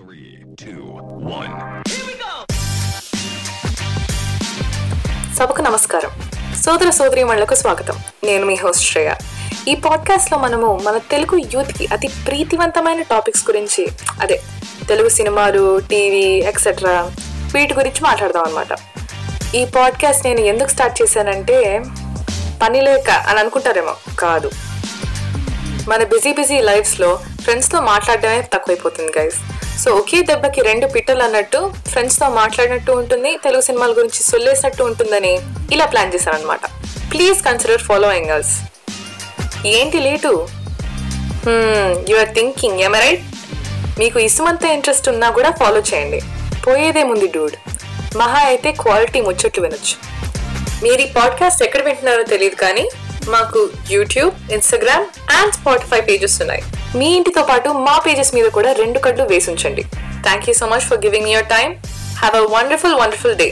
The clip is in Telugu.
Three, two, one. సభకు నమస్కారం. సోదర సోదరీమణులకు స్వాగతం. నేను మీ హోస్ట్ శ్రేయ. ఈ పాడ్కాస్ట్లో మనము మన తెలుగు యూత్కి అతి ప్రీతివంతమైన టాపిక్స్ గురించి అదే తెలుగు సినిమాలు టీవీ ఎక్సెట్రా వీటి గురించి మాట్లాడదాం అనమాట ఈ పాడ్కాస్ట్ నేను ఎందుకు స్టార్ట్ చేశానంటే పని లేక అని అనుకుంటారేమో కాదు. మన బిజీ బిజీ లైఫ్స్లో ఫ్రెండ్స్తో మాట్లాడడమే తక్కువైపోతుంది గైస్ సో ఒకే దెబ్బకి రెండు పిట్టలు అన్నట్టు ఫ్రెండ్స్తో మాట్లాడినట్టు ఉంటుంది తెలుగు సినిమాల గురించి సొల్లేసినట్టు ఉంటుందని ఇలా ప్లాన్ చేశాను అనమాట ప్లీజ్ కన్సిడర్ ఫాలోయింగ్ అస్ ఏంటి లేటు? యు ఆర్ థింకింగ్ ఎమ రైట్ మీకు ఇసుమంత ఇంట్రెస్ట్ ఉన్నా కూడా ఫాలో చేయండి. పోయేదేముంది డూడ్ మహా అయితే క్వాలిటీ ముచ్చట్లు వినొచ్చు. మీరు ఈ పాడ్కాస్ట్ ఎక్కడ వింటున్నారో తెలియదు కానీ మాకు YouTube Instagram and Spotify pages ఉన్నాయి. మీ ఇంటితో పాటు మా పేజెస్ మీద కూడా రెండు కళ్ళు వేసి ఉంచండి thank you so much for giving your time have a wonderful wonderful day